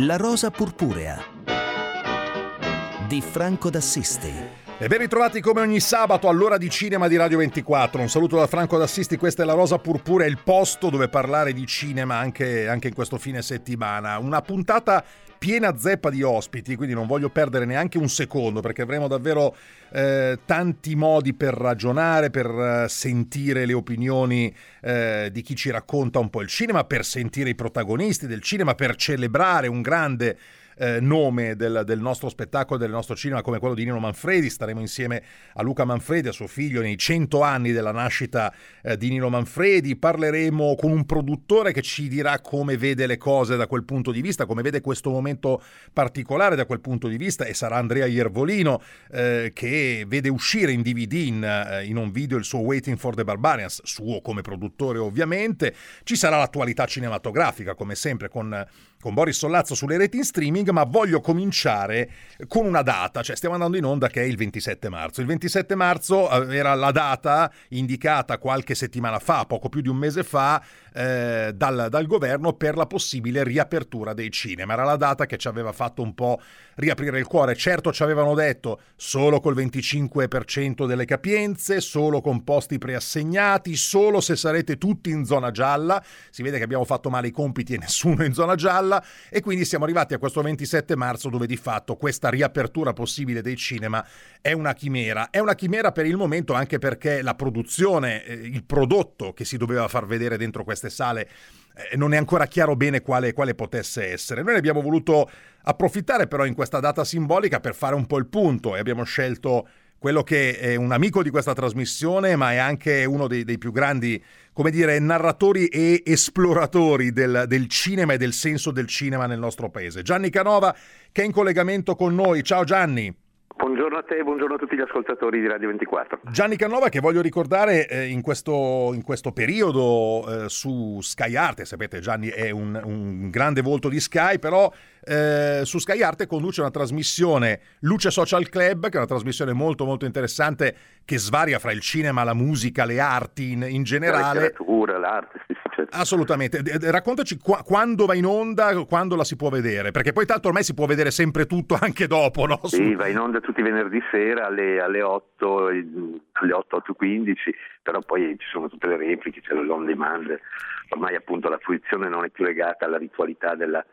La rosa purpurea di Franco d'Assisti. E ben ritrovati come ogni sabato all'ora di cinema di Radio 24. Un saluto da Franco d'Assisti, questa è la Rosa Purpura, il posto dove parlare di cinema anche, anche in questo fine settimana. Una puntata piena zeppa di ospiti, quindi non voglio perdere neanche un secondo perché avremo davvero eh, tanti modi per ragionare, per eh, sentire le opinioni eh, di chi ci racconta un po' il cinema, per sentire i protagonisti del cinema, per celebrare un grande eh, nome del, del, nostro spettacolo, del nostro cinema come quello di Nino Manfredi. Staremo insieme a Luca Manfredi, a suo figlio, nei cento anni della nascita eh, di Nino Manfredi. Parleremo con un produttore che ci dirà come vede le cose da quel punto di vista, come vede questo momento particolare da quel punto di vista e sarà Andrea Iervolino eh, che vede uscire in DVD, in, eh, in un video, il suo Waiting for the Barbarians, suo come produttore ovviamente. Ci sarà l'attualità cinematografica come sempre con con Boris Sollazzo sulle reti in streaming, ma voglio cominciare con una data, cioè stiamo andando in onda che è il 27 marzo. Il 27 marzo eh, era la data indicata qualche settimana fa, poco più di un mese fa, eh, dal, dal, governo per la possibile riapertura dei cinema. Era la data che ci aveva fatto un po' riaprire il cuore. Certo ci avevano detto solo col 25% delle capienze, solo con posti preassegnati, solo se sarete tutti in zona gialla. Si vede che abbiamo fatto male i compiti e nessuno in zona gialla e quindi siamo arrivati a questo 27 marzo dove di fatto questa riapertura possibile dei cinema è una chimera. È una chimera per il momento anche perché la produzione, eh, il prodotto che si doveva far vedere dentro queste queste sale eh, non è ancora chiaro bene quale, quale potesse essere. Noi ne abbiamo voluto approfittare però in questa data simbolica per fare un po' il punto e abbiamo scelto quello che è un amico di questa trasmissione, ma è anche uno dei, dei più grandi, come dire, narratori e esploratori del, del, cinema e del senso del cinema nel nostro paese. Gianni Canova, che è in collegamento con noi. Ciao Gianni. Buongiorno a te e buongiorno a tutti gli ascoltatori di Radio 24. Gianni Canova che voglio ricordare eh, in, questo, in, questo, periodo eh, su Sky Arte, sapete Gianni è un, un grande volto di Sky, però eh, su Sky Arte conduce una trasmissione Luce Social Club, che è una trasmissione molto molto interessante che svaria fra il cinema, la musica, le arti in, in generale. La letteratura, l'arte, sì, certo. Assolutamente. Raccontaci qua, quando va in onda, quando la si può vedere, perché poi tanto ormai si può vedere sempre tutto anche dopo, no? Sì, va in onda tutti i venerdì sera alle, alle 8, alle 8, 8.15, però poi ci sono tutte le repliche, c'è l'on demand. Ormai appunto la fruizione non è più legata alla ritualità della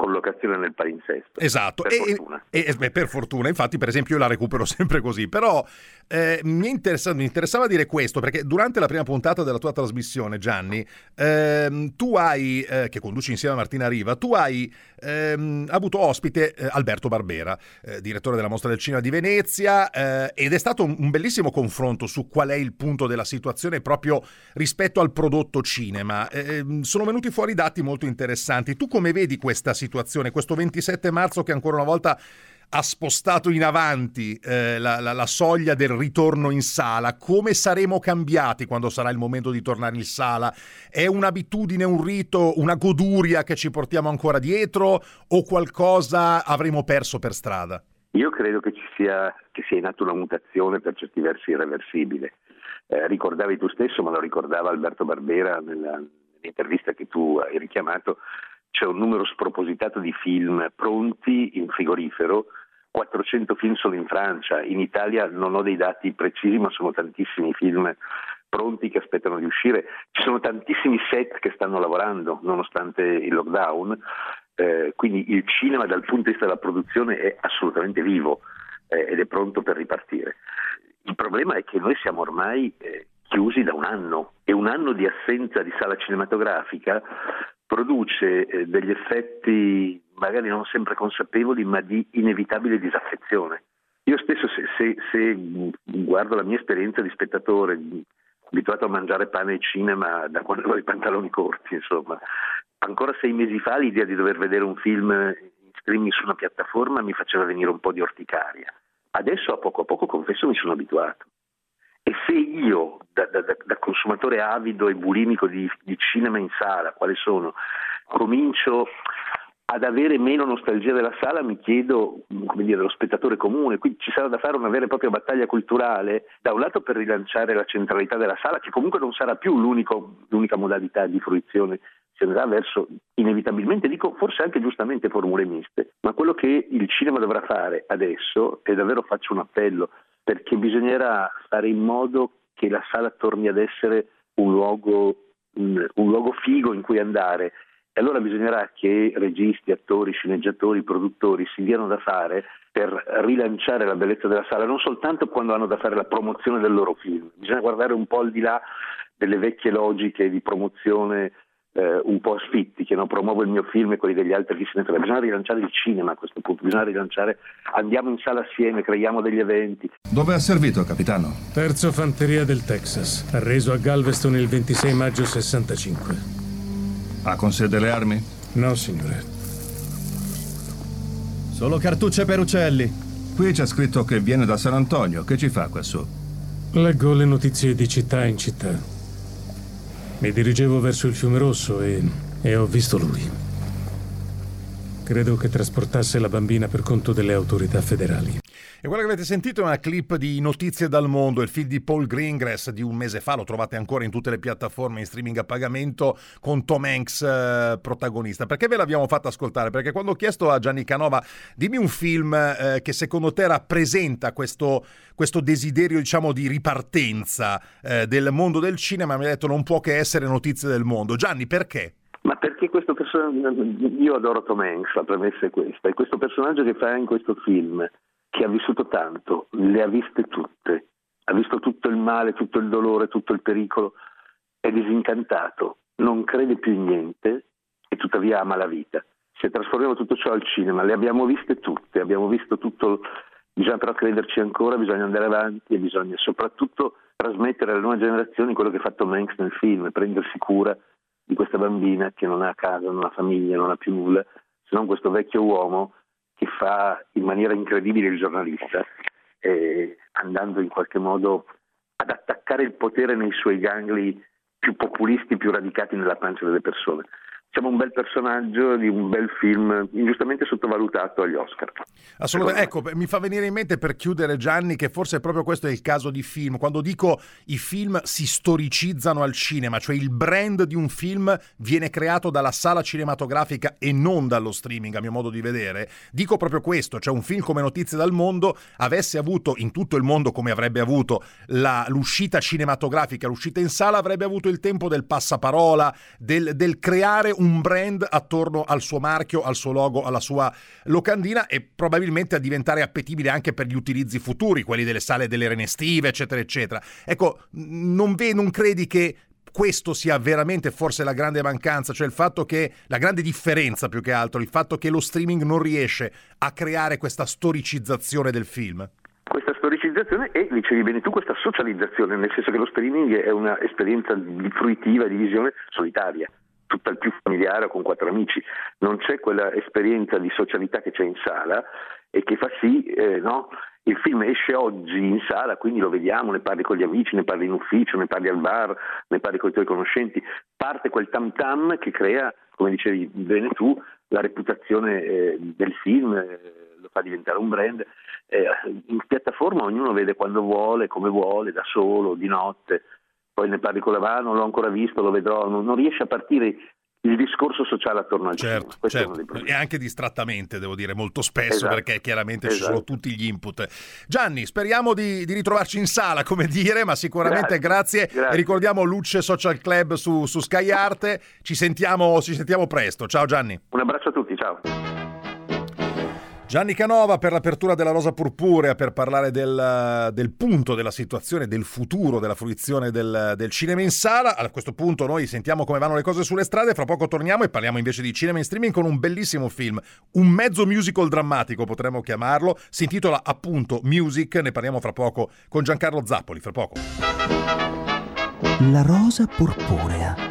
collocazione nel palinsesto. Esatto, per, e, fortuna. E, e, per fortuna, infatti per esempio io la recupero sempre così, però eh, mi, interessa, mi, interessava dire questo perché durante la prima puntata della tua trasmissione Gianni, ehm, tu hai, eh, che conduci insieme a Martina Riva, tu hai ehm, avuto ospite eh, Alberto Barbera, eh, direttore della Mostra del Cinema di Venezia eh, ed è stato un, un bellissimo confronto su qual è il punto della situazione proprio rispetto al prodotto cinema. Ehm, sono venuti fuori dati molto interessanti. Tu come vedi questa situazione? situazione, questo 27 marzo che ancora una volta ha spostato in avanti eh, la, la, la, soglia del ritorno in sala, come saremo cambiati quando sarà il momento di tornare in sala? È un'abitudine, un rito, una goduria che ci portiamo ancora dietro o qualcosa avremo perso per strada? Io credo che ci sia, che sia in atto una mutazione per certi versi irreversibile. Eh, ricordavi tu stesso, ma lo ricordava Alberto Barbera nella, nell'intervista che tu hai richiamato, c'è un numero spropositato di film pronti in frigorifero, 400 film solo in Francia, in Italia non ho dei dati precisi ma sono tantissimi film pronti che aspettano di uscire, ci sono tantissimi set che stanno lavorando nonostante il lockdown, eh, quindi il cinema dal punto di vista della produzione è assolutamente vivo eh, ed è pronto per ripartire. Il problema è che noi siamo ormai eh, chiusi da un anno e un anno di assenza di sala cinematografica produce eh, degli effetti magari non sempre consapevoli ma di inevitabile disaffezione. Io stesso se, se, se guardo la mia esperienza di spettatore, abituato a mangiare pane e cinema da quando avevo i pantaloni corti, insomma, ancora sei mesi fa l'idea di dover vedere un film in streaming su una piattaforma mi faceva venire un po' di orticaria. Adesso a poco a poco, confesso, mi sono abituato. E se io, da, da, da consumatore avido e bulimico di, di, cinema in sala, quale sono, comincio ad avere meno nostalgia della sala, mi chiedo, come dire, lo spettatore comune, quindi ci sarà da fare una vera e propria battaglia culturale, da un lato per rilanciare la centralità della sala, che comunque non sarà più l'unica modalità di fruizione posizionerà verso inevitabilmente, dico forse anche giustamente formule miste, ma quello che il cinema dovrà fare adesso, e davvero faccio un appello, perché bisognerà fare in modo che la sala torni ad essere un luogo, un, un luogo figo in cui andare. E allora bisognerà che registi, attori, sceneggiatori, produttori si diano da fare per rilanciare la bellezza della sala, non soltanto quando hanno da fare la promozione del loro film, bisogna guardare un po' al di là delle vecchie logiche di promozione eh, un po' asfittiche, no? promuovo il mio film e quelli degli altri chi se ne frega. Bisogna rilanciare il cinema a questo punto, bisogna rilanciare, andiamo in sala assieme, creiamo degli eventi. Dove ha servito, capitano? Terzo Fanteria del Texas, arreso a Galveston il 26 maggio 65. Ha con sé delle armi? No, signore. Solo cartucce per uccelli. Qui c'è scritto che viene da San Antonio. Che ci fa qua su? Leggo le notizie di città in città. Mi dirigevo verso il fiume rosso e, e ho visto lui. Credo che trasportasse la bambina per conto delle autorità federali. E quella che avete sentito è una clip di Notizie dal mondo, il film di Paul Greengrass di un mese fa, lo trovate ancora in tutte le piattaforme in streaming a pagamento con Tom Hanks eh, protagonista. Perché ve l'abbiamo fatta ascoltare? Perché quando ho chiesto a Gianni Canova dimmi un film eh, che secondo te rappresenta questo, questo desiderio diciamo di ripartenza eh, del mondo del cinema, mi ha detto non può che essere Notizie del mondo. Gianni, perché? Ma perché questo personaggio, io adoro Tom Hanks, la premessa è questa, e questo personaggio che fa in questo film che ha vissuto tanto, le ha viste tutte, ha visto tutto il male, tutto il dolore, tutto il pericolo, è disincantato, non crede più in niente e tuttavia ama la vita. Se trasformiamo tutto ciò al cinema, le abbiamo viste tutte, abbiamo visto tutto, bisogna però crederci ancora, bisogna andare avanti e bisogna soprattutto trasmettere alle nuove generazioni quello che ha fatto Manx nel film, prendersi cura di questa bambina che non ha casa, non ha famiglia, non ha più nulla, se non questo vecchio uomo che fa in maniera incredibile il giornalista, eh, andando in qualche modo ad attaccare il potere nei suoi gangli più populisti, più radicati nella pancia delle persone siamo un bel personaggio di un bel film ingiustamente sottovalutato agli Oscar. Assolutamente, ecco, mi fa venire in mente per chiudere Gianni che forse proprio questo è il caso di film, quando dico i film si storicizzano al cinema, cioè il brand di un film viene creato dalla sala cinematografica e non dallo streaming a mio modo di vedere, dico proprio questo, cioè un film come Notizie dal mondo avesse avuto in tutto il mondo come avrebbe avuto la, l'uscita cinematografica, l'uscita in sala avrebbe avuto il tempo del passaparola, del, del creare un brand attorno al suo marchio, al suo logo, alla sua locandina e probabilmente a diventare appetibile anche per gli utilizzi futuri, quelli delle sale delle rene estive, eccetera, eccetera. Ecco, non, ve, non credi che questo sia veramente forse la grande mancanza, cioè il fatto che la grande differenza più che altro, il fatto che lo streaming non riesce a creare questa storicizzazione del film? Questa storicizzazione e, dicevi bene tu, questa socializzazione, nel senso che lo streaming è un'esperienza fruitiva, di visione solitaria tutt'al più familiare o con quattro amici, non c'è quella esperienza di socialità che c'è in sala e che fa sì, eh, no? il film esce oggi in sala, quindi lo vediamo, ne parli con gli amici, ne parli in ufficio, ne parli al bar, ne parli con i tuoi conoscenti, parte quel tam tam che crea, come dicevi bene tu, la reputazione eh, del film, eh, lo fa diventare un brand. Eh, in piattaforma ognuno vede quando vuole, come vuole, da solo, di notte, poi ne parli con la VA, non l'ho ancora visto, lo vedrò, non, non riesce a partire il discorso sociale attorno al certo. Certo. E anche distrattamente, devo dire, molto spesso, esatto. perché chiaramente esatto. ci sono esatto. tutti gli input. Gianni, speriamo di, di, ritrovarci in sala, come dire, ma sicuramente grazie. grazie. grazie. Ricordiamo Luce Social Club su, su Sky Arte. Ci sentiamo, ci sentiamo presto. Ciao Gianni. Un abbraccio a tutti, ciao. Gianni Canova per l'apertura della Rosa Purpurea per parlare del, del, punto della situazione, del futuro della fruizione del, del, cinema in sala. A questo punto noi sentiamo come vanno le cose sulle strade, fra poco torniamo e parliamo invece di cinema in streaming con un bellissimo film, un mezzo musical drammatico potremmo chiamarlo, si intitola appunto Music, ne parliamo fra poco con Giancarlo Zappoli, fra poco. La Rosa Purpurea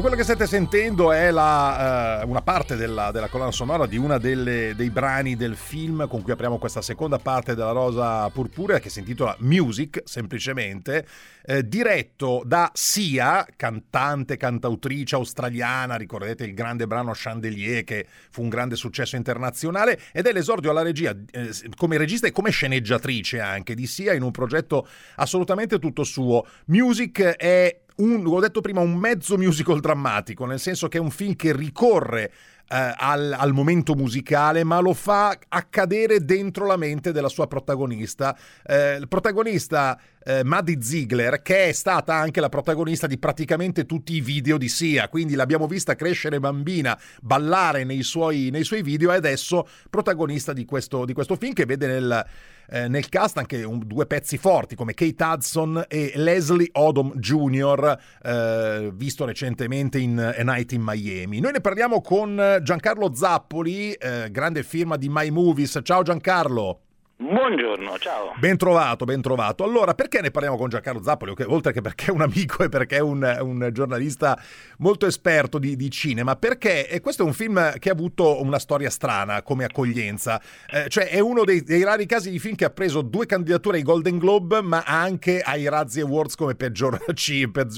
E quello che state sentendo è la, uh, una parte della, della, colonna sonora di uno dei brani del film con cui apriamo questa seconda parte della Rosa Purpurea che si intitola Music, semplicemente, eh, diretto da Sia, cantante, cantautrice australiana, ricordate il grande brano Chandelier che fu un grande successo internazionale, ed è l'esordio alla regia eh, come regista e come sceneggiatrice anche di Sia in un progetto assolutamente tutto suo. Music è un, ho detto prima, un mezzo musical drammatico, nel senso che è un film che ricorre eh, al, al, momento musicale, ma lo fa accadere dentro la mente della sua protagonista. Eh, il protagonista eh, Maddie Ziegler, che è stata anche la protagonista di praticamente tutti i video di Sia, quindi l'abbiamo vista crescere bambina, ballare nei suoi, nei suoi video e adesso protagonista di questo, di questo film che vede nel, eh, nel cast anche un, due pezzi forti come Kate Hudson e Leslie Odom Jr., eh, visto recentemente in A Night in Miami. Noi ne parliamo con Giancarlo Zappoli, eh, grande firma di My Movies. Ciao Giancarlo. Buongiorno, ciao. Ben trovato, ben trovato. Allora, perché ne parliamo con Giancarlo Zappoli? Oltre che perché è un amico e perché è un, un giornalista molto esperto di, di, cinema, perché questo è un film che ha avuto una storia strana come accoglienza. Eh, cioè, è uno dei, dei, rari casi di film che ha preso due candidature ai Golden Globe, ma anche ai Razzie Awards come peggior,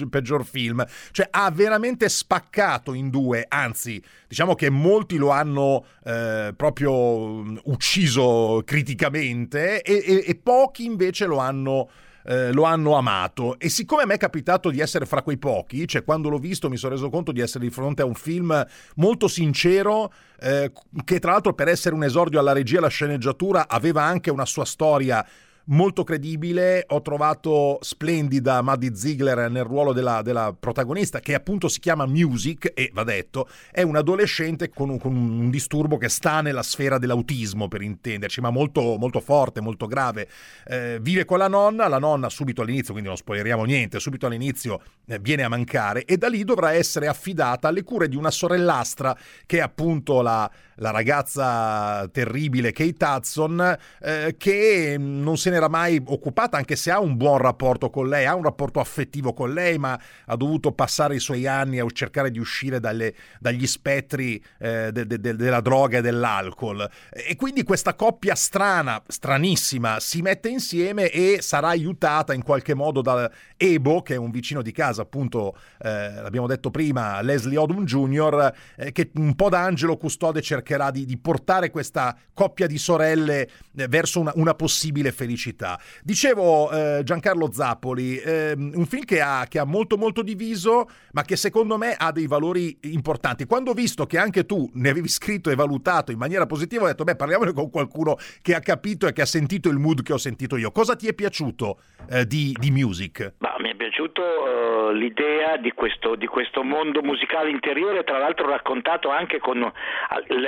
peggior film. Cioè, ha veramente spaccato in due, anzi, diciamo che molti lo hanno eh, proprio ucciso criticamente e, e, e pochi invece lo hanno, eh, lo hanno amato. E siccome a me è capitato di essere fra quei pochi, cioè quando l'ho visto mi sono reso conto di essere di fronte a un film molto sincero, eh, che tra l'altro per essere un esordio alla regia e alla sceneggiatura aveva anche una sua storia molto credibile. Ho trovato splendida Maddie Ziegler nel ruolo della, della, protagonista, che appunto si chiama Music e va detto, è un adolescente con un, con un disturbo che sta nella sfera dell'autismo, per intenderci, ma molto, molto forte, molto grave. Eh, vive con la nonna, la nonna subito all'inizio, quindi non spoileriamo niente, subito all'inizio eh, viene a mancare e da lì dovrà essere affidata alle cure di una sorellastra che è appunto la, la ragazza terribile Kate Hudson, eh, che non se n'era mai occupata, anche se ha un buon rapporto con lei, ha un rapporto affettivo con lei, ma ha dovuto passare i suoi anni a cercare di uscire dalle, dagli spettri eh, de, de, de, della droga e dell'alcol. E quindi questa coppia strana, stranissima, si mette insieme e sarà aiutata in qualche modo da Ebo, che è un vicino di casa, appunto, eh, l'abbiamo detto prima, Leslie Odom Jr., eh, che un po' da angelo custode cercherà di, di portare questa coppia di sorelle eh, verso una, una possibile felicità. Dicevo eh, Giancarlo Zappoli, eh, un film che ha, che ha, molto molto diviso, ma che secondo me ha dei valori importanti. Quando ho visto che anche tu ne avevi scritto e valutato in maniera positiva, ho detto, beh, parliamone con qualcuno che ha capito e che ha sentito il mood che ho sentito io. Cosa ti è piaciuto eh, di, di, Music? Ma mi è piaciuto uh, l'idea di questo, di questo, mondo musicale interiore, tra l'altro raccontato anche con uh,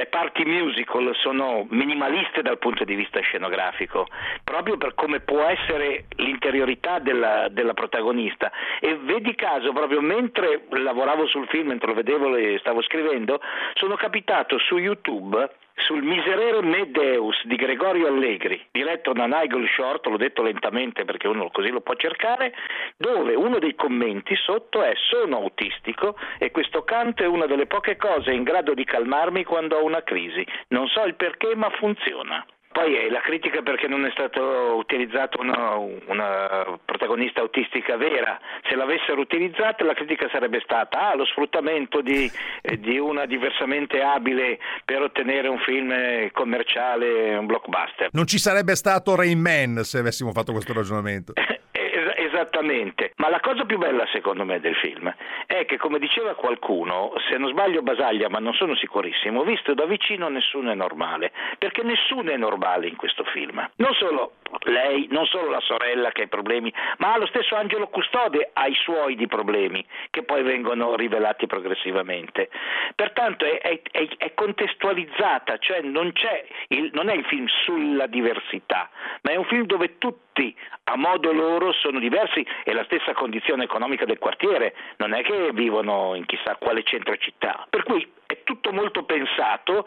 le parti musical, sono minimaliste dal punto di vista scenografico, proprio per come può essere l'interiorità della, della, protagonista. E vedi caso proprio mentre lavoravo sul film, mentre lo vedevo e stavo scrivendo, sono capitato su YouTube sul Miserere Me Deus di Gregorio Allegri, diretto da Nigel Short, l'ho detto lentamente perché uno così lo può cercare, dove uno dei commenti sotto è sono autistico e questo canto è una delle poche cose in grado di calmarmi quando ho una crisi. Non so il perché ma funziona. Poi è la critica perché non è stata utilizzata una, una, protagonista autistica vera. Se l'avessero utilizzata la critica sarebbe stata ah, lo sfruttamento di, eh, di, una diversamente abile per ottenere un film commerciale, un blockbuster. Non ci sarebbe stato Rain Man se avessimo fatto questo ragionamento. Esattamente, ma la cosa più bella secondo me del film è che come diceva qualcuno, se non sbaglio Basaglia ma non sono sicurissimo, visto da vicino nessuno è normale, perché nessuno è normale in questo film. Non solo lei, non solo la sorella che ha i problemi, ma lo stesso Angelo Custode ha i suoi di problemi che poi vengono rivelati progressivamente. Pertanto è, è, è, contestualizzata, cioè non, il, non, è il film sulla diversità, ma è un film dove tutti a modo loro sono diversi e la stessa condizione economica del quartiere, non è che vivono in chissà quale centro città. Per cui è tutto molto pensato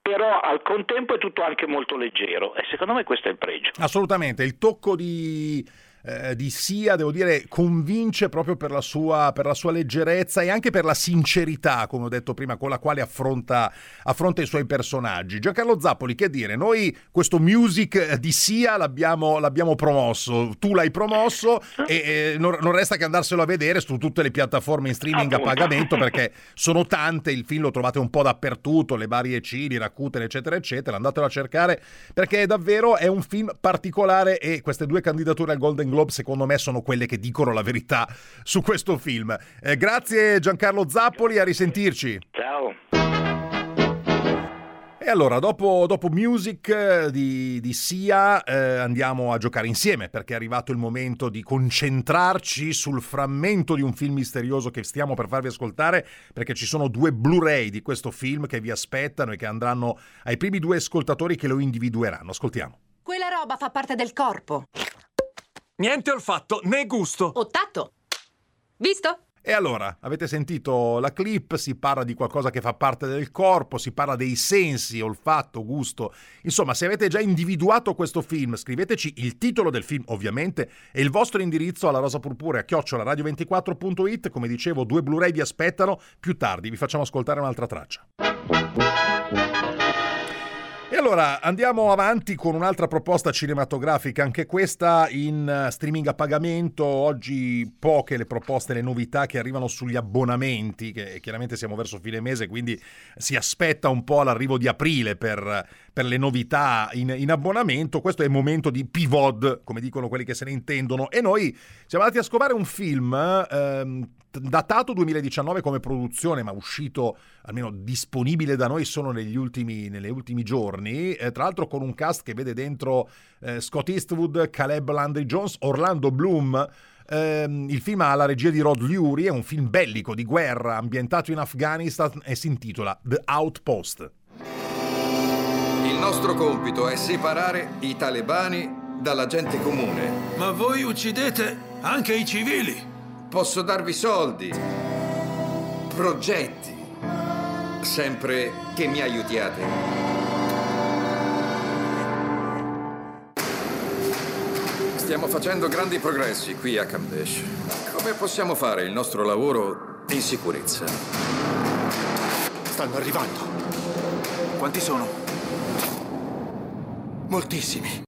però al contempo è tutto anche molto leggero e secondo me questo è il pregio. Assolutamente, il tocco di eh, di Sia, devo dire, convince proprio per la, sua, per la, sua, leggerezza e anche per la sincerità, come ho detto prima, con la quale affronta, affronta i suoi personaggi. Giancarlo Zappoli, che dire, noi questo music di Sia l'abbiamo, l'abbiamo promosso, tu l'hai promosso e, e non, non, resta che andarselo a vedere su tutte le piattaforme in streaming a pagamento perché sono tante, il film lo trovate un po' dappertutto, le varie Cili, Rakuten, eccetera, eccetera, andatelo a cercare perché davvero è un film particolare e queste due candidature al Golden Globe secondo me sono quelle che dicono la verità su questo film. Eh, grazie Giancarlo Zappoli, a risentirci. Ciao. E allora, dopo, dopo Music eh, di, di Sia, eh, andiamo a giocare insieme perché è arrivato il momento di concentrarci sul frammento di un film misterioso che stiamo per farvi ascoltare perché ci sono due Blu-ray di questo film che vi aspettano e che andranno ai primi due ascoltatori che lo individueranno. Ascoltiamo. Quella roba fa parte del corpo. Niente olfatto né gusto. O tatto. Visto? E allora, avete sentito la clip, si parla di qualcosa che fa parte del corpo, si parla dei sensi, olfatto, gusto. Insomma, se avete già individuato questo film, scriveteci il titolo del film, ovviamente, e il vostro indirizzo alla rosa purpurea, chiocciola radio24.it. Come dicevo, due Blu-ray vi aspettano. Più tardi vi facciamo ascoltare un'altra traccia. E allora andiamo avanti con un'altra proposta cinematografica, anche questa in eh, streaming a pagamento. Oggi poche le proposte, le novità che arrivano sugli abbonamenti, che chiaramente siamo verso fine mese, quindi si aspetta un po' l'arrivo di aprile per, per le novità in, in, abbonamento. Questo è il momento di pivot, come dicono quelli che se ne intendono. E noi siamo andati a scovare un film ehm, datato 2019 come produzione, ma uscito almeno disponibile da noi solo negli ultimi, negli ultimi giorni. Eh, tra l'altro con un cast che vede dentro eh, Scott Eastwood, Caleb Landry Jones, Orlando Bloom. Eh, il film ha la regia di Rod Lurie, è un film bellico di guerra ambientato in Afghanistan e si intitola The Outpost. Il nostro compito è separare i talebani dalla gente comune. Ma voi uccidete anche i civili. Posso darvi soldi, progetti, sempre che mi aiutiate. Stiamo facendo grandi progressi qui a Kamdesh. Come possiamo fare il nostro lavoro in sicurezza? Stanno arrivando. Quanti sono? Moltissimi.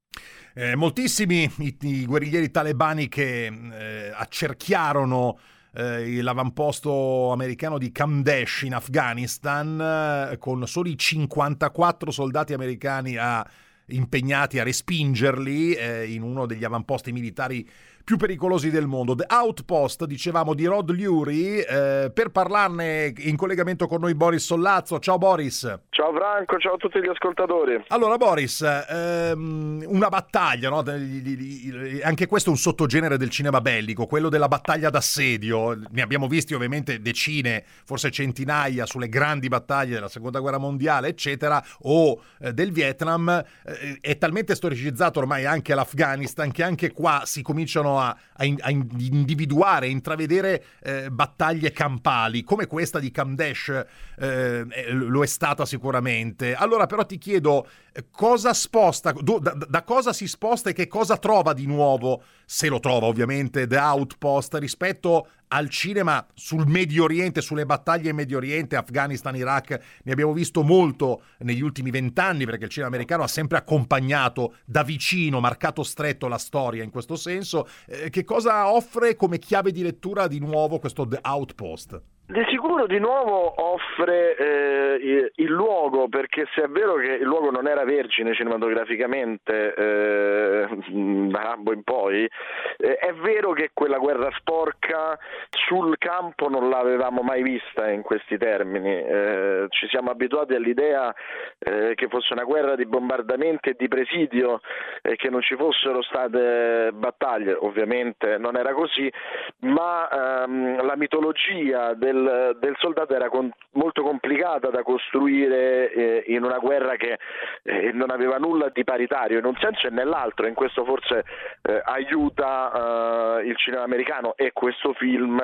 Eh, moltissimi i, i, guerriglieri talebani che eh, accerchiarono eh, l'avamposto americano di Kamdesh in Afghanistan eh, con soli 54 soldati americani a, impegnati a respingerli eh, in uno degli avamposti militari più pericolosi del mondo. The Outpost, dicevamo, di Rod Lurie. Eh, per parlarne in collegamento con noi Boris Sollazzo. Ciao Boris. Ciao Franco, ciao a tutti gli ascoltatori. Allora Boris, ehm, una battaglia, no? anche questo è un sottogenere del cinema bellico, quello della battaglia d'assedio. Ne abbiamo visti ovviamente decine, forse centinaia sulle grandi battaglie della Seconda Guerra Mondiale, eccetera, o eh, del Vietnam. Eh, è talmente storicizzato ormai anche l'Afghanistan che anche qua si cominciano a, a, a individuare, a intravedere eh, battaglie campali, come questa di Kamdesh eh, eh, lo è stata sicuramente. Allora però ti chiedo cosa sposta, da, da, cosa si sposta e che cosa trova di nuovo, se lo trova ovviamente, The Outpost rispetto al cinema sul Medio Oriente, sulle battaglie in Medio Oriente, Afghanistan, Iraq, ne abbiamo visto molto negli ultimi vent'anni perché il cinema americano ha sempre accompagnato da vicino, marcato stretto la storia in questo senso. Eh, che cosa offre come chiave di lettura di nuovo questo The Outpost? Di sicuro di nuovo offre eh, il luogo, perché se è vero che il luogo non era vergine cinematograficamente eh, da Rambo in poi, eh, è vero che quella guerra sporca sul campo non l'avevamo mai vista in questi termini. Eh, ci siamo abituati all'idea eh, che fosse una guerra di bombardamenti e di presidio e che non ci fossero state battaglie, ovviamente non era così, ma ehm, la mitologia del del, del soldato era con, molto complicata da costruire eh, in una guerra che eh, non aveva nulla di paritario in un senso e nell'altro, in questo forse eh, aiuta eh, il cinema americano e questo film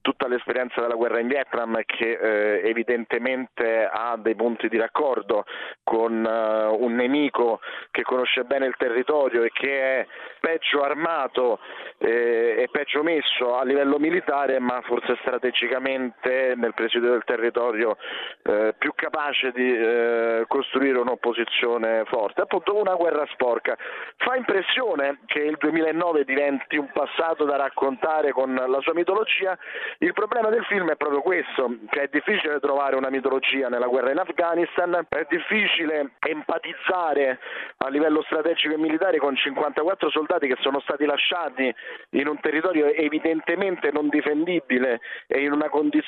tutta l'esperienza della guerra in Vietnam che eh, evidentemente ha dei punti di raccordo con un nemico che conosce bene il territorio e che è peggio armato e peggio messo a livello militare ma forse strategicamente nel presidio del territorio eh, più capace di eh, costruire un'opposizione forte. Appunto una guerra sporca. Fa impressione che il 2009 diventi un passato da raccontare con la sua mitologia. Il problema del film è proprio questo, che è difficile trovare una mitologia nella guerra in Afghanistan, è difficile empatizzare a livello strategico e militare con 54 soldati che sono stati lasciati in un territorio evidentemente non difendibile e in una condizione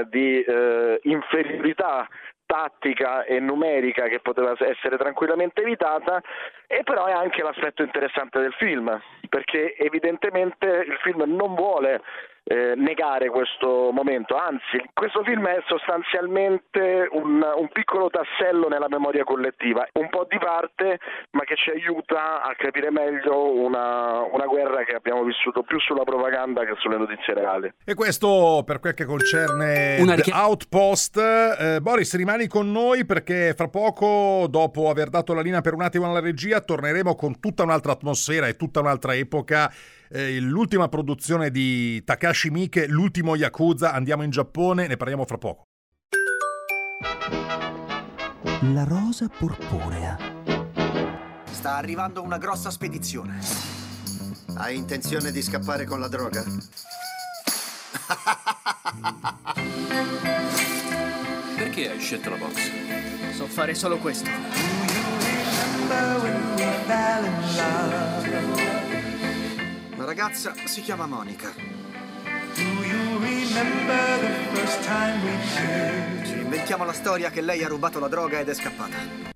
eh, di eh, inferiorità tattica e numerica che poteva essere tranquillamente evitata e però è anche l'aspetto interessante del film perché evidentemente il film non vuole eh, negare questo momento, anzi questo film è sostanzialmente un, un, piccolo tassello nella memoria collettiva, un po' di parte ma che ci aiuta a capire meglio una, una guerra che abbiamo vissuto più sulla propaganda che sulle notizie reali. E questo per quel che concerne una richi- Outpost, eh, Boris rimani con noi perché fra poco dopo aver dato la linea per un attimo alla regia torneremo con tutta un'altra atmosfera e tutta un'altra epoca eh, l'ultima produzione di Takashi Miike, l'ultimo Yakuza, andiamo in Giappone, ne parliamo fra poco. La rosa purpurea. Sta arrivando una grossa spedizione. Hai intenzione di scappare con la droga? Perché hai scelto la box? So fare solo questo. La ragazza si chiama Monica. Ci inventiamo la storia che lei ha rubato la droga ed è scappata.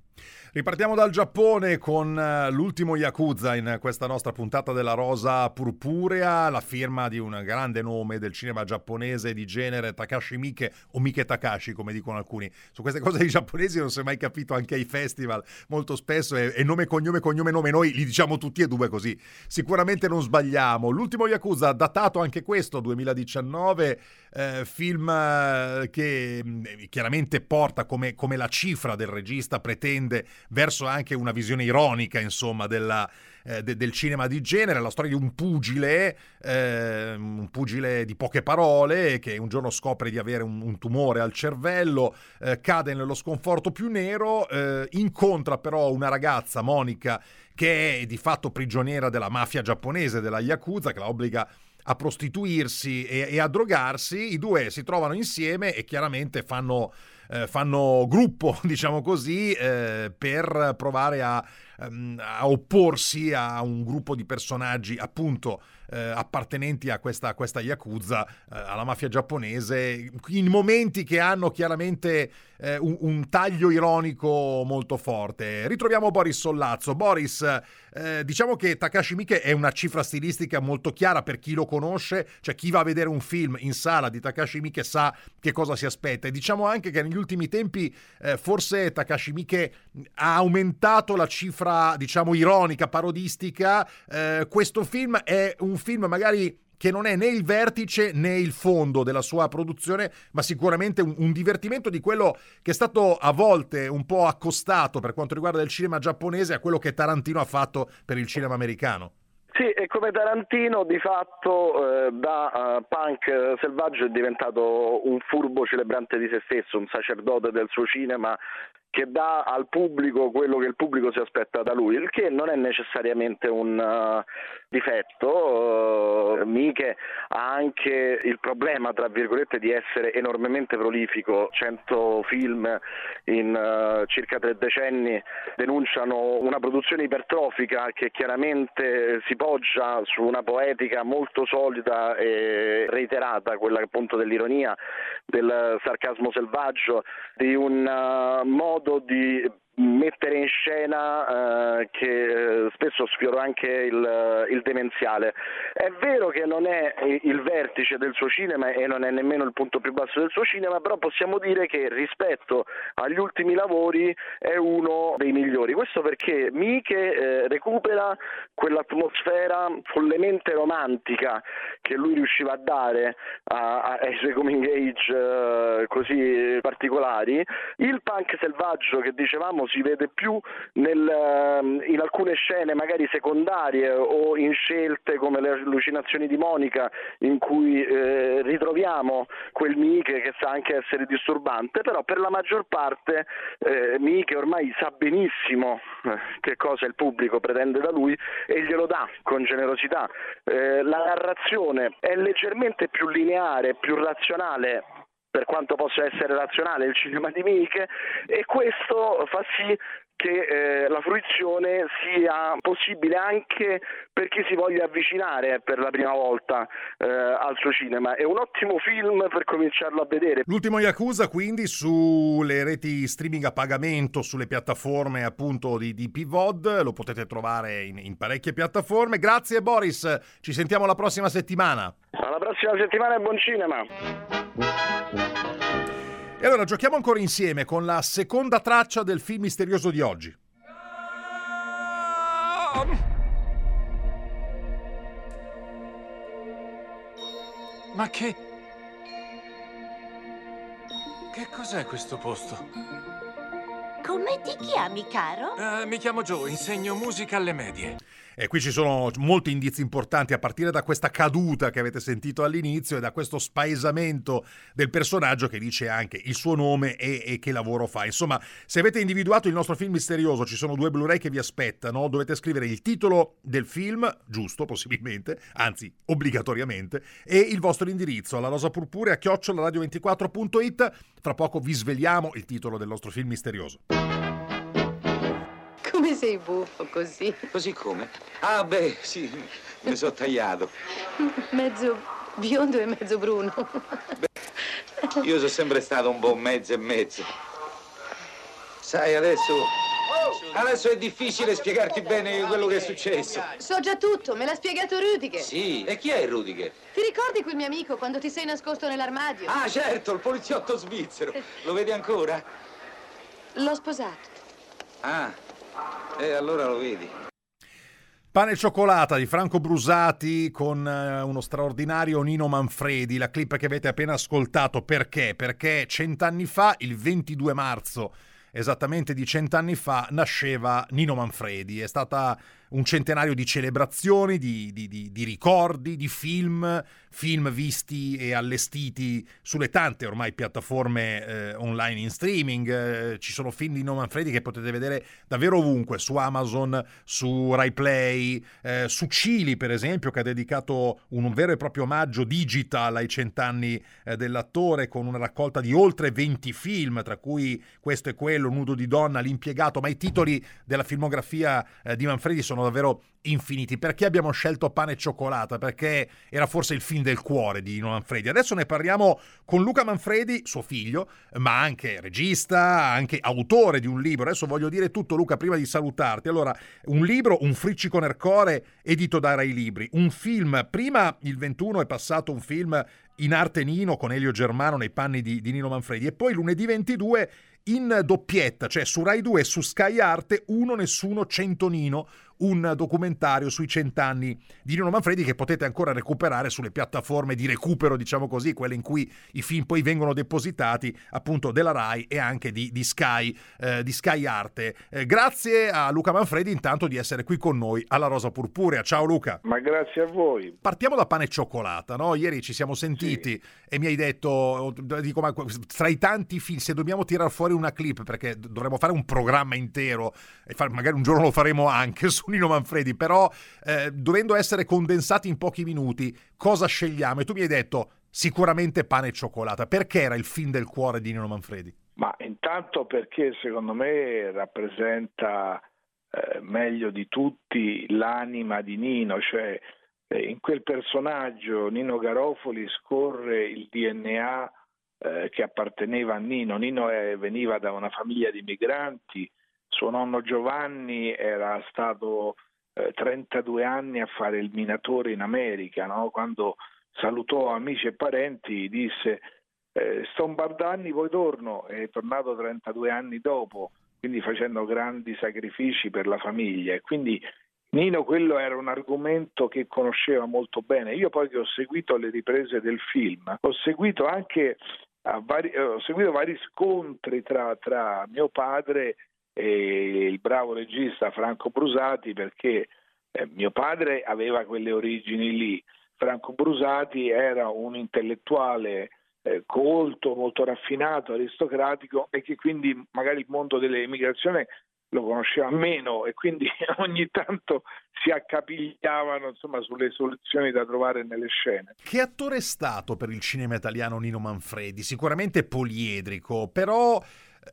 Ripartiamo dal Giappone con eh, l'ultimo Yakuza in questa nostra puntata della Rosa Purpurea, la firma di un grande nome del cinema giapponese di genere Takashi Miike o Mike Takashi come dicono alcuni. Su queste cose dei giapponesi non si è mai capito anche ai festival, molto spesso è, è nome, cognome, cognome, nome, noi li diciamo tutti e due così. Sicuramente non sbagliamo. L'ultimo Yakuza, datato anche questo, 2019, eh, film eh, che mm, chiaramente porta come, come la cifra del regista pretende verso anche una visione ironica, insomma, della, eh, de, del cinema di genere, la storia di un pugile, eh, un pugile di poche parole, che un giorno scopre di avere un, un tumore al cervello, eh, cade nello sconforto più nero, eh, incontra però una ragazza, Monica, che è di fatto prigioniera della mafia giapponese, della Yakuza, che la obbliga a prostituirsi e, e, a drogarsi, i due si trovano insieme e chiaramente fanno, eh, fanno gruppo, diciamo così, eh, per provare a, ehm, a, opporsi a un gruppo di personaggi appunto eh, appartenenti a questa, questa Yakuza, eh, alla mafia giapponese, in momenti che hanno chiaramente eh, un, un, taglio ironico molto forte. Ritroviamo Boris Sollazzo. Boris, eh, diciamo che Takashi Miike è una cifra stilistica molto chiara per chi lo conosce, cioè chi va a vedere un film in sala di Takashi Miike sa che cosa si aspetta. E diciamo anche che negli ultimi tempi eh, forse Takashi Miike ha aumentato la cifra, diciamo, ironica, parodistica. Eh, questo film è un film magari che non è né il vertice né il fondo della sua produzione, ma sicuramente un, un, divertimento di quello che è stato a volte un po' accostato per quanto riguarda il cinema giapponese a quello che Tarantino ha fatto per il cinema americano. Sì, e come Tarantino di fatto eh, da uh, punk selvaggio è diventato un furbo celebrante di se stesso, un sacerdote del suo cinema che dà al pubblico quello che il pubblico si aspetta da lui, il che non è necessariamente un uh, difetto. Uh, Miche ha anche il problema, tra virgolette, di essere enormemente prolifico. 100 film in uh, circa tre decenni denunciano una produzione ipertrofica che chiaramente si poggia su una poetica molto solida e reiterata, quella appunto dell'ironia, del sarcasmo selvaggio, di un modo modo di mettere in scena eh, che eh, spesso sfiora anche il, il, demenziale. È vero che non è il vertice del suo cinema e non è nemmeno il punto più basso del suo cinema, però possiamo dire che rispetto agli ultimi lavori è uno dei migliori. Questo perché Miche eh, recupera quell'atmosfera follemente romantica che lui riusciva a dare a, a, ai suoi coming age eh, così particolari. Il punk selvaggio che dicevamo si vede più nel, ehm, in alcune scene magari secondarie o in scelte come le allucinazioni di Monica in cui eh, ritroviamo quel Miche che sa anche essere disturbante, però per la maggior parte eh, Miche ormai sa benissimo eh, che cosa il pubblico pretende da lui e glielo dà con generosità. Eh, la narrazione è leggermente più lineare, più razionale per quanto possa essere razionale il cinema di Miche e questo fa sì che eh, la fruizione sia possibile anche per chi si voglia avvicinare per la prima volta eh, al suo cinema. È un ottimo film per cominciarlo a vedere. L'ultimo Yakuza quindi sulle reti streaming a pagamento, sulle piattaforme appunto di, di PVOD, lo potete trovare in, in parecchie piattaforme. Grazie Boris, ci sentiamo la prossima settimana. Alla prossima settimana e buon cinema. E allora giochiamo ancora insieme con la seconda traccia del film misterioso di oggi. Ma che... Che cos'è questo posto? Come ti chiami, caro? Uh, mi chiamo Joe, insegno musica alle medie. E qui ci sono molti indizi importanti a partire da questa caduta che avete sentito all'inizio e da questo spaesamento del personaggio che dice anche il suo nome e, e che lavoro fa. Insomma, se avete individuato il nostro film misterioso, ci sono due Blu-ray che vi aspettano. Dovete scrivere il titolo del film, giusto possibilmente, anzi obbligatoriamente, e il vostro indirizzo alla rosa purpurea chiocciolaradio24.it. Fra poco vi sveliamo il titolo del nostro film misterioso. Sei buffo così? Così come? Ah, beh, sì, mi sono tagliato. Mezzo biondo e mezzo bruno. Beh, io sono sempre stato un buon mezzo e mezzo. Sai, adesso... Adesso è difficile spiegarti bene quello che è successo. So già tutto, me l'ha spiegato Rudiger. Sì, e chi è Rudiger? Ti ricordi quel mio amico quando ti sei nascosto nell'armadio? Ah, certo, il poliziotto svizzero. Lo vedi ancora? L'ho sposato. Ah, e allora lo vedi. Pane e cioccolata di Franco Brusati con uh, uno straordinario Nino Manfredi, la clip che avete appena ascoltato. Perché? Perché cent'anni fa, il 22 marzo, esattamente di cent'anni fa, nasceva Nino Manfredi. È stata un centenario di celebrazioni, di, di, di, di, ricordi, di film, film visti e allestiti sulle tante ormai piattaforme eh, online in streaming. Eh, ci sono film di No Manfredi che potete vedere davvero ovunque, su Amazon, su RaiPlay, eh, su Cili per esempio, che ha dedicato un vero e proprio omaggio digital ai cent'anni eh, dell'attore con una raccolta di oltre 20 film, tra cui questo e quello, Nudo di donna, L'impiegato, ma i titoli della filmografia eh, di Manfredi sono davvero infiniti. Perché abbiamo scelto pane e cioccolata? Perché era forse il film del cuore di Nino Manfredi. Adesso ne parliamo con Luca Manfredi, suo figlio, ma anche regista, anche autore di un libro. Adesso voglio dire tutto, Luca, prima di salutarti. Allora, un libro, Un friccico nel cuore, edito da Rai Libri. Un film, prima il 21 è passato un film in arte Nino con Elio Germano nei panni di, di Nino Manfredi e poi lunedì 22 in doppietta, cioè su Rai 2 e su Sky Arte, uno nessuno centonino, un documentario sui cent'anni di Nino Manfredi che potete ancora recuperare sulle piattaforme di recupero, diciamo così, quelle in cui i film poi vengono depositati appunto della Rai e anche di, di Sky, eh, di Sky Arte. Eh, grazie a Luca Manfredi intanto di essere qui con noi alla Rosa Purpurea. Ciao Luca. Ma grazie a voi. Partiamo da pane e cioccolata, no? Ieri ci siamo sentiti sì. e mi hai detto, dico, ma tra i tanti film, se dobbiamo tirare fuori una clip, perché dovremmo fare un programma intero, e far, magari un giorno lo faremo anche su Nino Manfredi, però eh, dovendo essere condensati in pochi minuti, cosa scegliamo? E tu mi hai detto sicuramente pane e cioccolata. Perché era il film del cuore di Nino Manfredi? Ma intanto perché secondo me rappresenta eh, meglio di tutti l'anima di Nino, cioè eh, in quel personaggio Nino Garofoli scorre il DNA eh, che apparteneva a Nino. Nino è, veniva da una famiglia di migranti suo nonno Giovanni era stato eh, 32 anni a fare il minatore in America, no? quando salutò amici e parenti disse eh, sto un par d'anni poi torno, è tornato 32 anni dopo, quindi facendo grandi sacrifici per la famiglia e quindi Nino quello era un argomento che conosceva molto bene. Io poi che ho seguito le riprese del film, ho seguito anche vari, eh, ho seguito vari scontri tra, tra, mio padre e il bravo regista Franco Brusati perché eh, mio padre aveva quelle origini lì. Franco Brusati era un intellettuale eh, colto, molto raffinato, aristocratico e che quindi magari il mondo dell'immigrazione lo conosceva meno e quindi ogni tanto si accapigliavano insomma, sulle soluzioni da trovare nelle scene. Che attore è stato per il cinema italiano Nino Manfredi? Sicuramente poliedrico, però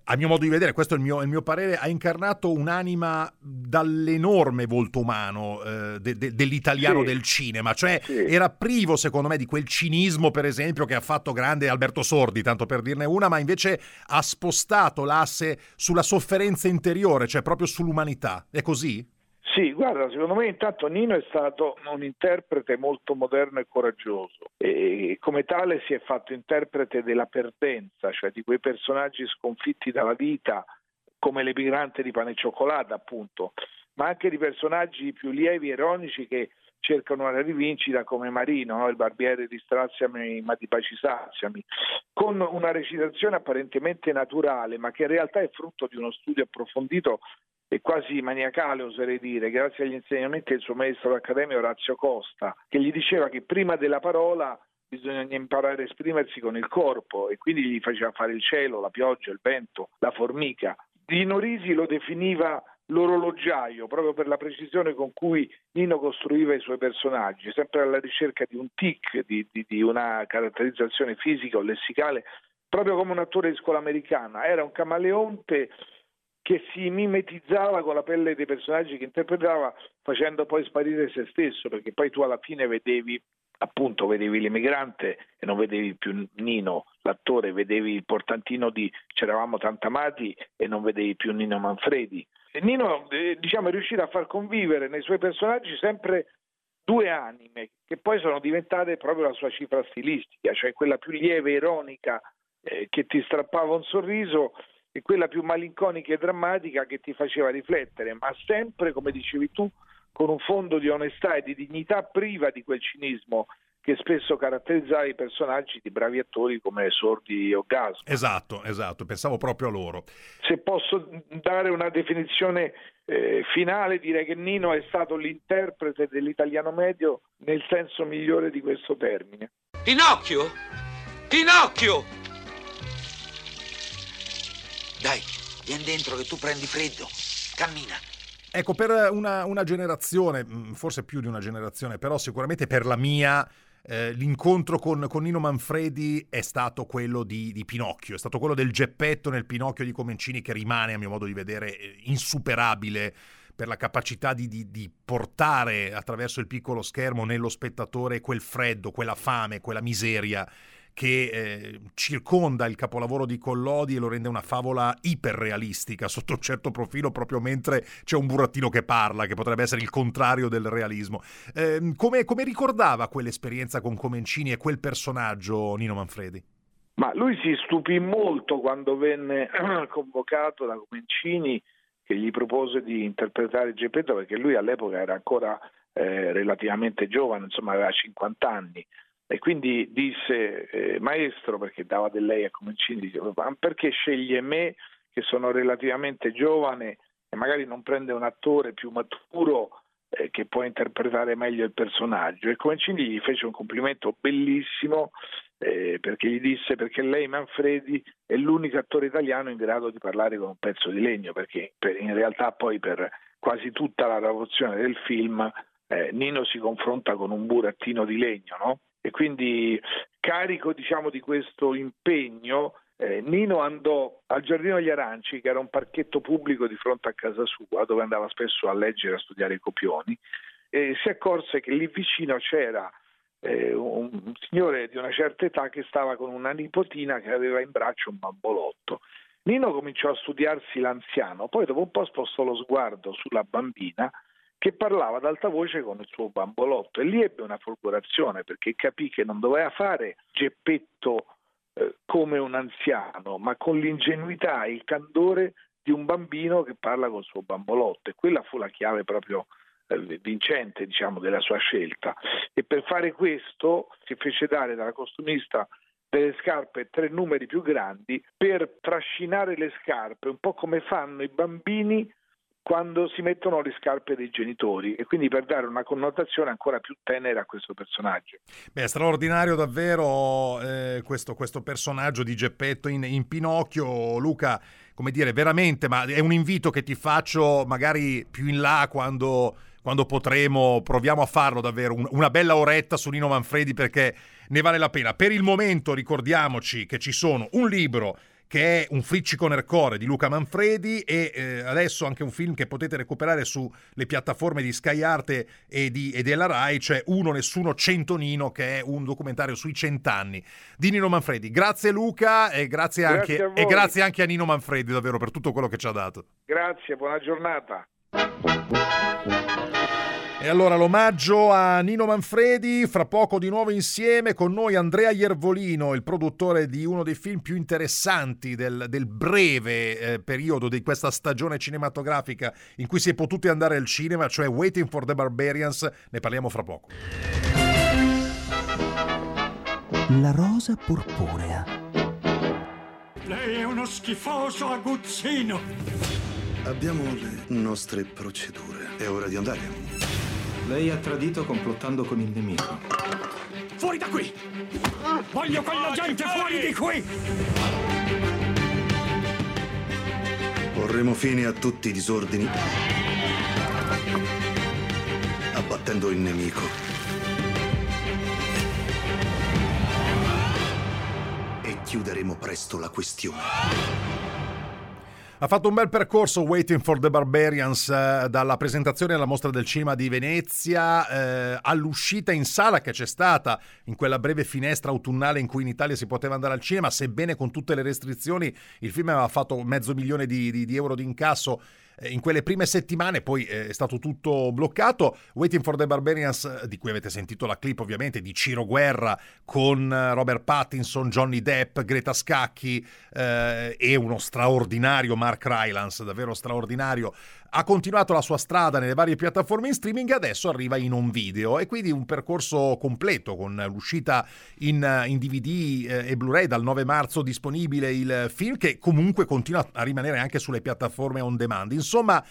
a mio modo di vedere, questo è il mio, il mio parere, ha incarnato un'anima dall'enorme volto umano eh, de, de, dell'italiano sì. del cinema, cioè sì. era privo secondo me di quel cinismo per esempio che ha fatto grande Alberto Sordi, tanto per dirne una, ma invece ha spostato l'asse sulla sofferenza interiore, cioè proprio sull'umanità. È così? Sì, guarda, secondo me intanto Nino è stato un interprete molto moderno e coraggioso e come tale si è fatto interprete della perdenza, cioè di quei personaggi sconfitti dalla vita come l'emigrante di pane e cioccolata appunto, ma anche di personaggi più lievi e ironici che cercano una rivincita come Marino, no? il barbiere di Straziami ma di Paci con una recitazione apparentemente naturale ma che in realtà è frutto di uno studio approfondito e quasi maniacale oserei dire, grazie agli insegnamenti del suo maestro d'accademia Orazio Costa, che gli diceva che prima della parola bisogna imparare a esprimersi con il corpo e quindi gli faceva fare il cielo, la pioggia, il vento, la formica. Dino Risi lo definiva l'orologiaio proprio per la precisione con cui Nino costruiva i suoi personaggi, sempre alla ricerca di un tic, di, di, di una caratterizzazione fisica o lessicale, proprio come un attore di scuola americana. Era un camaleonte che si mimetizzava con la pelle dei personaggi che interpretava facendo poi sparire se stesso perché poi tu alla fine vedevi appunto vedevi l'emigrante e non vedevi più Nino l'attore vedevi il portantino di C'eravamo tanto amati e non vedevi più Nino Manfredi. E Nino eh, diciamo è riuscito a far convivere nei suoi personaggi sempre due anime che poi sono diventate proprio la sua cifra stilistica cioè quella più lieve ironica eh, che ti strappava un sorriso e quella più malinconica e drammatica che ti faceva riflettere, ma sempre, come dicevi tu, con un fondo di onestà e di dignità priva di quel cinismo che spesso caratterizzava i personaggi di bravi attori come Sordi o Gas. Esatto, esatto, pensavo proprio a loro. Se posso dare una definizione eh, finale, direi che Nino è stato l'interprete dell'italiano medio nel senso migliore di questo termine. Pinocchio! Pinocchio! Dai, vieni dentro che tu prendi freddo. Cammina. Ecco, per una, una, generazione, mm, forse più di una generazione, però sicuramente per la mia, eh, l'incontro con, con, Nino Manfredi è stato quello di, di, Pinocchio, è stato quello del Geppetto nel Pinocchio di Comencini che rimane, a mio modo di vedere, eh, insuperabile per la capacità di, di, di portare attraverso il piccolo schermo nello spettatore quel freddo, quella fame, quella miseria che eh, circonda il capolavoro di Collodi e lo rende una favola iperrealistica sotto un certo profilo, proprio mentre c'è un burattino che parla, che potrebbe essere il contrario del realismo. Eh, come, come ricordava quell'esperienza con Comencini e quel personaggio Nino Manfredi? Ma lui si stupì molto quando venne convocato da Comencini che gli propose di interpretare Geppetto perché lui all'epoca era ancora eh, relativamente giovane, insomma aveva 50 anni e quindi disse, eh, maestro, perché dava del lei a Comencini, diceva, ma perché sceglie me che sono relativamente giovane e magari non prende un attore più maturo eh, che può interpretare meglio il personaggio? E Comencini gli fece un complimento bellissimo eh, perché gli disse perché lei Manfredi è l'unico attore italiano in grado di parlare con un pezzo di legno, perché per, in realtà poi per quasi tutta la lavorazione del film eh, Nino si confronta con un burattino di legno, no? E quindi carico diciamo, di questo impegno eh, Nino andò al Giardino degli Aranci, che era un parchetto pubblico di fronte a casa sua, dove andava spesso a leggere e a studiare i copioni, e si accorse che lì vicino c'era eh, un, un signore di una certa età che stava con una nipotina che aveva in braccio un bambolotto. Nino cominciò a studiarsi l'anziano, poi dopo un po' spostò lo sguardo sulla bambina che parlava ad alta voce con il suo bambolotto. E lì ebbe una folgorazione perché capì che non doveva fare Geppetto eh, come un anziano, ma con l'ingenuità e il candore di un bambino che parla col suo bambolotto. E quella fu la chiave proprio eh, vincente diciamo, della sua scelta. E per fare questo si fece dare dalla costumista delle scarpe tre numeri più grandi per trascinare le scarpe, un po' come fanno i bambini quando si mettono le scarpe dei genitori e quindi per dare una connotazione ancora più tenera a questo personaggio. Beh, straordinario davvero eh, questo, questo, personaggio di Geppetto in, in, Pinocchio. Luca, come dire, veramente, ma è un invito che ti faccio magari più in là quando, quando potremo, proviamo a farlo davvero, un, una bella oretta su Nino Manfredi perché ne vale la pena. Per il momento ricordiamoci che ci sono un libro che è un friccico nel core di Luca Manfredi e eh, adesso anche un film che potete recuperare sulle piattaforme di Sky Arte e, di, e della Rai, cioè Uno Nessuno Cento Nino, che è un documentario sui cent'anni di Nino Manfredi. Grazie Luca e grazie, grazie anche, e grazie anche a Nino Manfredi davvero per tutto quello che ci ha dato. Grazie, buona giornata. E allora l'omaggio a Nino Manfredi, fra poco di nuovo insieme con noi Andrea Iervolino, il produttore di uno dei film più interessanti del, del breve eh, periodo di questa stagione cinematografica in cui si è potuti andare al cinema, cioè Waiting for the Barbarians, ne parliamo fra poco. La rosa purpurea. Lei è uno schifoso aguzzino. Abbiamo le nostre procedure. È ora di andare. Lei ha tradito complottando con il nemico. Fuori da qui! Voglio quella gente fuori di qui! Porremo fine a tutti i disordini, abbattendo il nemico. E chiuderemo presto la questione. Ha fatto un bel percorso Waiting for the Barbarians eh, dalla presentazione alla mostra del cinema di Venezia eh, all'uscita in sala che c'è stata in quella breve finestra autunnale in cui in Italia si poteva andare al cinema, sebbene con tutte le restrizioni il film aveva fatto mezzo milione di, di, di euro di incasso in quelle prime settimane poi eh, è stato tutto bloccato. Waiting for the Barbarians, eh, di cui avete sentito la clip ovviamente, di Ciro Guerra con Robert Pattinson, Johnny Depp, Greta Scacchi eh, e uno straordinario Mark Rylance, davvero straordinario ha continuato la sua strada nelle varie piattaforme in streaming e adesso arriva in un video e quindi un percorso completo con l'uscita in, in DVD eh, e Blu-ray dal 9 marzo disponibile il film che comunque continua a rimanere anche sulle piattaforme on demand. Insomma,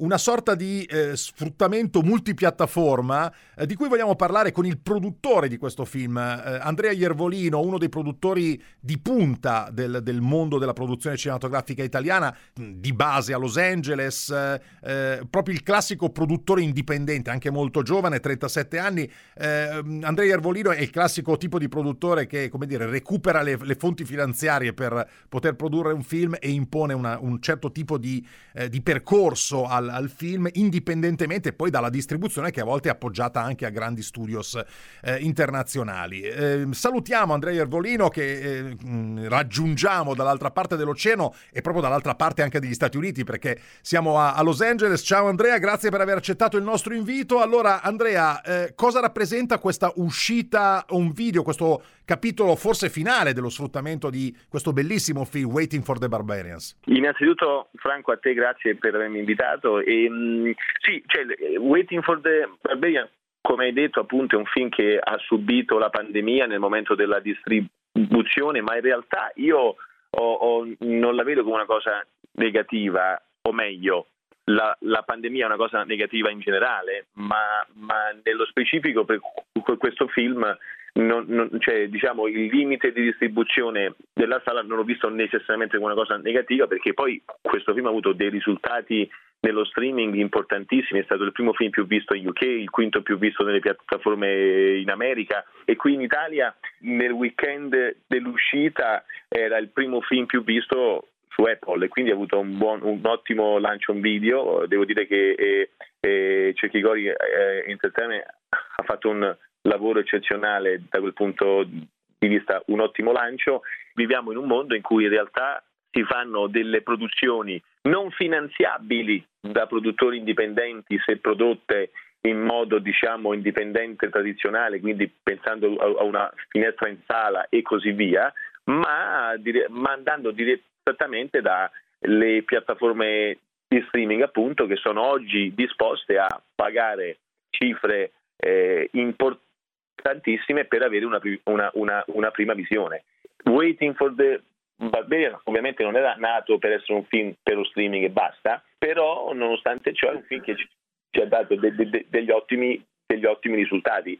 una sorta di eh, sfruttamento multipiattaforma eh, di cui vogliamo parlare con il produttore di questo film, eh, Andrea Iervolino, uno dei produttori di punta del, del, mondo della produzione cinematografica italiana, di base a Los Angeles, eh, eh, proprio il classico produttore indipendente, anche molto giovane, 37 anni. Eh, Andrea Iervolino è il classico tipo di produttore che, come dire, recupera le, le fonti finanziarie per poter produrre un film e impone una, un certo tipo di, di percorso al al, film, indipendentemente poi dalla distribuzione che a volte è appoggiata anche a grandi studios eh, internazionali. Eh, salutiamo Andrea Ervolino che eh, raggiungiamo dall'altra parte dell'oceano e proprio dall'altra parte anche degli Stati Uniti perché siamo a, a Los Angeles. Ciao Andrea, grazie per aver accettato il nostro invito. Allora Andrea, eh, cosa rappresenta questa uscita, un video, questo capitolo forse finale dello sfruttamento di questo bellissimo film Waiting for the Barbarians? Innanzitutto Franco a te grazie per avermi invitato e, mm, sì, cioè, Waiting for the Barbarians come hai detto appunto è un film che ha subito la pandemia nel momento della distribuzione ma in realtà io ho, ho, non la vedo come una cosa negativa o meglio la, la, pandemia è una cosa negativa in generale, ma, ma nello specifico per questo film non, non, cioè, diciamo, il limite di distribuzione della sala non l'ho visto necessariamente come una cosa negativa perché poi questo film ha avuto dei risultati nello streaming importantissimi, è stato il primo film più visto in UK, il quinto più visto nelle piattaforme in America e qui in Italia nel weekend dell'uscita era il primo film più visto su Apple e quindi ha avuto un, buon, un ottimo lancio in video, devo dire che eh, eh, Cecchigori eh, Entertainment ha fatto un lavoro eccezionale da quel punto di vista un ottimo lancio. Viviamo in un mondo in cui in realtà si fanno delle produzioni non finanziabili da produttori indipendenti se prodotte in modo diciamo indipendente tradizionale, quindi pensando a una finestra in sala e così via, ma, ma andando direttamente dalle piattaforme di streaming appunto che sono oggi disposte a pagare cifre eh, importantissime per avere una, una, una, una, prima visione. Waiting for the Barbarian ovviamente non era nato per essere un film per lo streaming e basta, però nonostante ciò è un film che ci ha dato de, de, de, degli, ottimi, degli, ottimi, risultati.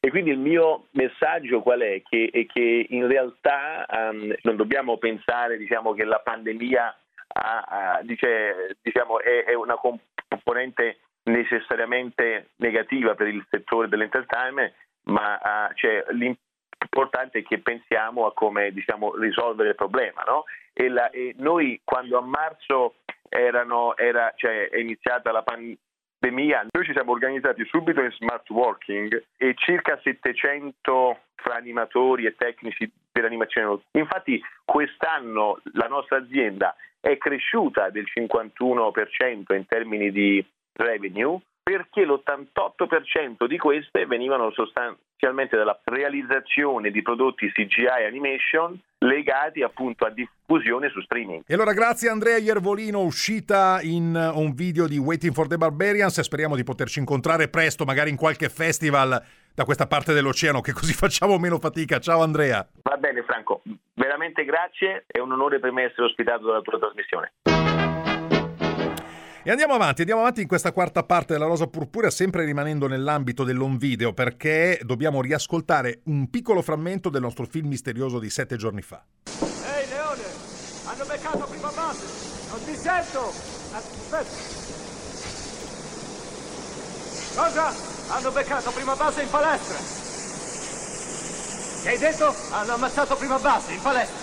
E quindi il mio messaggio qual è? Che, è che in realtà um, non dobbiamo pensare diciamo, che la pandemia ha, ha, dice, diciamo, è, è, una componente necessariamente negativa per il settore dell'entertainment, ma uh, cioè, l'importante è che pensiamo a come diciamo, risolvere il problema. No? E, la, e noi quando a marzo erano, era, cioè, è iniziata la pandemia, noi ci siamo organizzati subito in smart working e circa 700 fra animatori e tecnici per animazione. Infatti quest'anno la nostra azienda è cresciuta del 51% in termini di revenue perché l'88% di queste venivano sostanzialmente dalla realizzazione di prodotti CGI animation legati appunto a diffusione su streaming. E allora grazie Andrea Iervolino, uscita in un video di Waiting for the Barbarians e speriamo di poterci incontrare presto, magari in qualche festival da questa parte dell'oceano, che così facciamo meno fatica. Ciao Andrea. Va bene Franco, veramente grazie, è un onore per me essere ospitato dalla tua trasmissione. E andiamo avanti, andiamo avanti in questa quarta parte della Rosa Purpurea, sempre rimanendo nell'ambito dell'on video, perché dobbiamo riascoltare un piccolo frammento del nostro film misterioso di sette giorni fa. Ehi Leone, hanno beccato prima base, non ti sento! Aspetta. Cosa? Hanno beccato prima base in palestra. Che hai detto? Hanno ammazzato prima base in palestra.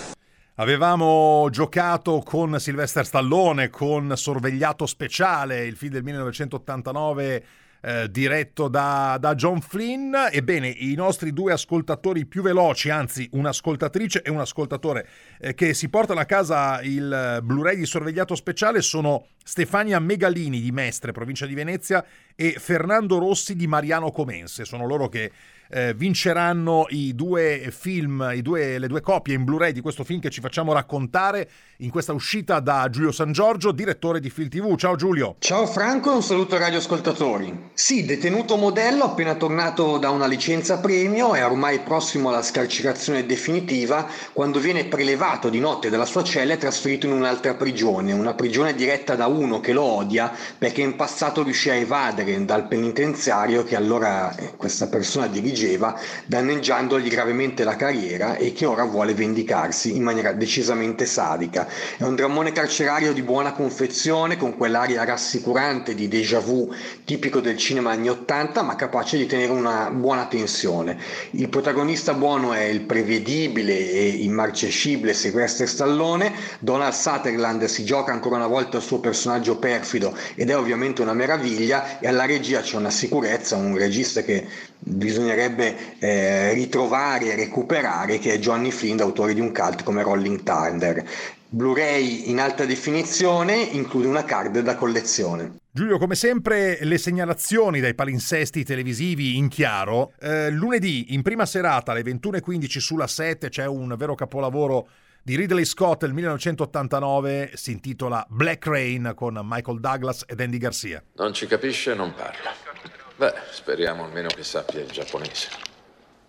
Avevamo giocato con Sylvester Stallone, con Sorvegliato Speciale, il film del 1989 eh, diretto da, da, John Flynn. Ebbene, i nostri due ascoltatori più veloci, anzi un'ascoltatrice e un ascoltatore eh, che si portano a casa il Blu-ray di Sorvegliato Speciale sono Stefania Megalini di Mestre, provincia di Venezia, e Fernando Rossi di Mariano Comense. Sono loro che eh, vinceranno i due film, i due, le due copie in Blu-ray di questo film che ci facciamo raccontare in questa uscita da Giulio San Giorgio, direttore di Film TV. Ciao Giulio. Ciao Franco e un saluto ai radioascoltatori. Sì, detenuto modello appena tornato da una licenza premio è ormai prossimo alla scarcerazione definitiva quando viene prelevato di notte dalla sua cella e trasferito in un'altra prigione, una prigione diretta da uno che lo odia perché in passato riuscì a evadere dal penitenziario che allora eh, questa persona dirigeva dirigeva, danneggiandogli gravemente la carriera e che ora vuole vendicarsi in maniera decisamente sadica. È un drammone carcerario di buona confezione, con quell'aria rassicurante di déjà vu tipico del cinema anni 80, ma capace di tenere una buona tensione. Il protagonista buono è il prevedibile e immarcescibile Sylvester Stallone, Donald Sutherland si gioca ancora una volta il suo personaggio perfido ed è ovviamente una meraviglia e alla regia c'è una sicurezza, un regista che bisognerebbe eh, ritrovare e recuperare che è Johnny Flynn, autore di un cult come Rolling Thunder. Blu-ray in alta definizione include una card da collezione. Giulio, come sempre, le segnalazioni dai palinsesti televisivi in chiaro. Eh, lunedì, in prima serata, alle 21.15 sulla 7, c'è un vero capolavoro di Ridley Scott del 1989, si intitola Black Rain con Michael Douglas ed Andy Garcia. Non ci capisce, non parla. Beh, speriamo almeno che sappia il giapponese.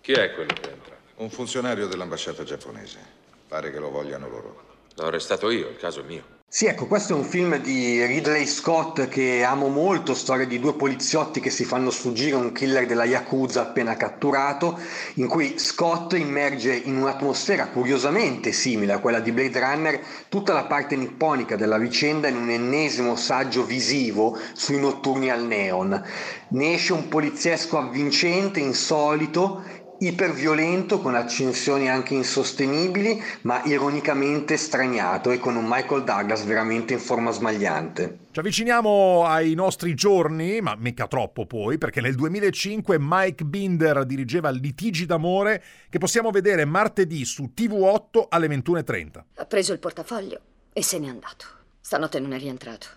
Chi è quello che entra? Un funzionario dell'ambasciata giapponese. Pare che lo vogliano loro. L'ho arrestato io, il caso è mio. Sì, ecco, questo è un film di Ridley Scott che amo molto, storia di due poliziotti che si fanno sfuggire un killer della Yakuza appena catturato, in cui Scott immerge in un'atmosfera curiosamente simile a quella di Blade Runner tutta la parte nipponica della vicenda in un ennesimo saggio visivo sui notturni al neon. Ne esce un poliziesco avvincente, insolito, iperviolento con accensioni anche insostenibili ma ironicamente straniato e con un Michael Douglas veramente in forma smagliante. Ci avviciniamo ai nostri giorni, ma mica troppo poi, perché nel 2005 Mike Binder dirigeva Litigi d'amore che possiamo vedere martedì su TV8 alle 21.30. Ha preso il portafoglio. e se n'è andato. Stanotte non è rientrato.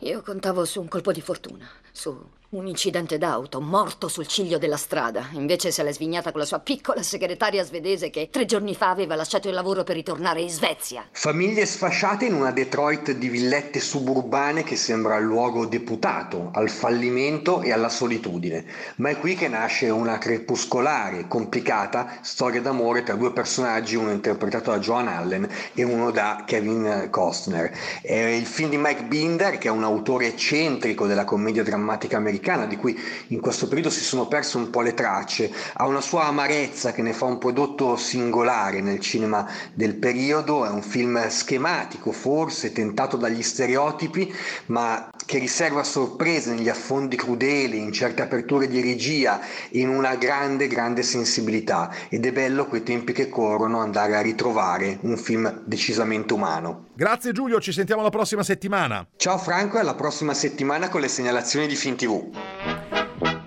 Io contavo su un colpo di fortuna, su un incidente d'auto, morto sul ciglio della strada. Invece se l'è svignata con la sua piccola segretaria svedese che tre giorni fa aveva lasciato il lavoro per ritornare in Svezia. Famiglie sfasciate in una Detroit di villette suburbane che sembra il luogo deputato al fallimento e alla solitudine. Ma è qui che nasce una crepuscolare, complicata storia d'amore tra due personaggi, uno interpretato da Joan Allen e uno da Kevin Costner. È il film di Mike Binder, che è un autore eccentrico della commedia drammatica americana americana di cui in questo periodo si sono perse un po' le tracce, ha una sua amarezza che ne fa un prodotto singolare nel cinema del periodo, è un film schematico forse, tentato dagli stereotipi, ma che riserva sorprese negli affondi crudeli, in certe aperture di regia, in una grande, grande sensibilità ed è bello quei tempi che corrono andare a ritrovare un film decisamente umano. Grazie Giulio, ci sentiamo la prossima settimana. Ciao Franco e alla prossima settimana con le segnalazioni di Fin TV.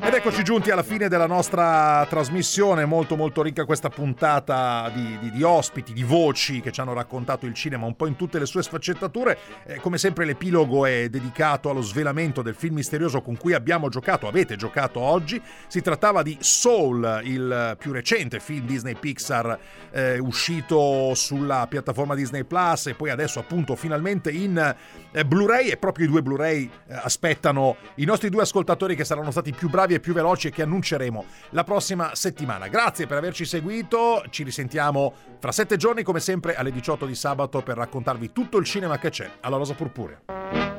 Ed eccoci giunti alla fine della nostra trasmissione, molto molto ricca questa puntata di, di, di, ospiti, di voci che ci hanno raccontato il cinema un po' in tutte le sue sfaccettature. Eh, come sempre l'epilogo è dedicato allo svelamento del film misterioso con cui abbiamo giocato, avete giocato oggi. Si trattava di Soul, il più recente film Disney Pixar eh, uscito sulla piattaforma Disney Plus e poi adesso appunto finalmente in eh, Blu-ray e proprio i due Blu-ray eh, aspettano i nostri due ascoltatori che saranno stati più bravi e più veloci e che annunceremo la prossima settimana. Grazie per averci seguito, ci risentiamo fra sette giorni come sempre alle 18 di sabato per raccontarvi tutto il cinema che c'è alla Rosa Purpurea.